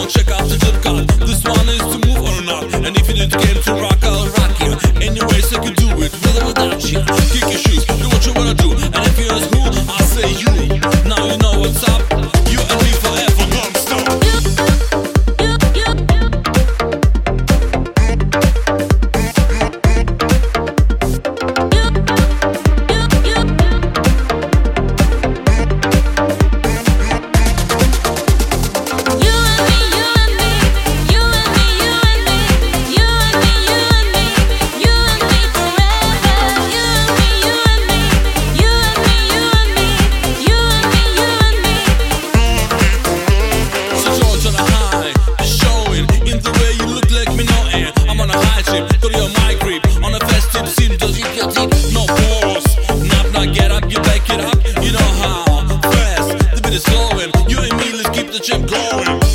out, check out the zip code. This one is to move or not, and if you need to get to rock, I'll rock you. Anyways, I can do it with or without you. Kick your shoes, do what you wanna do, and if you trip your my grip On a festive scene just keep your deep? No pause. Nap, not get up You take it up. You know how Fast The beat is flowing You and me Let's keep the trip going.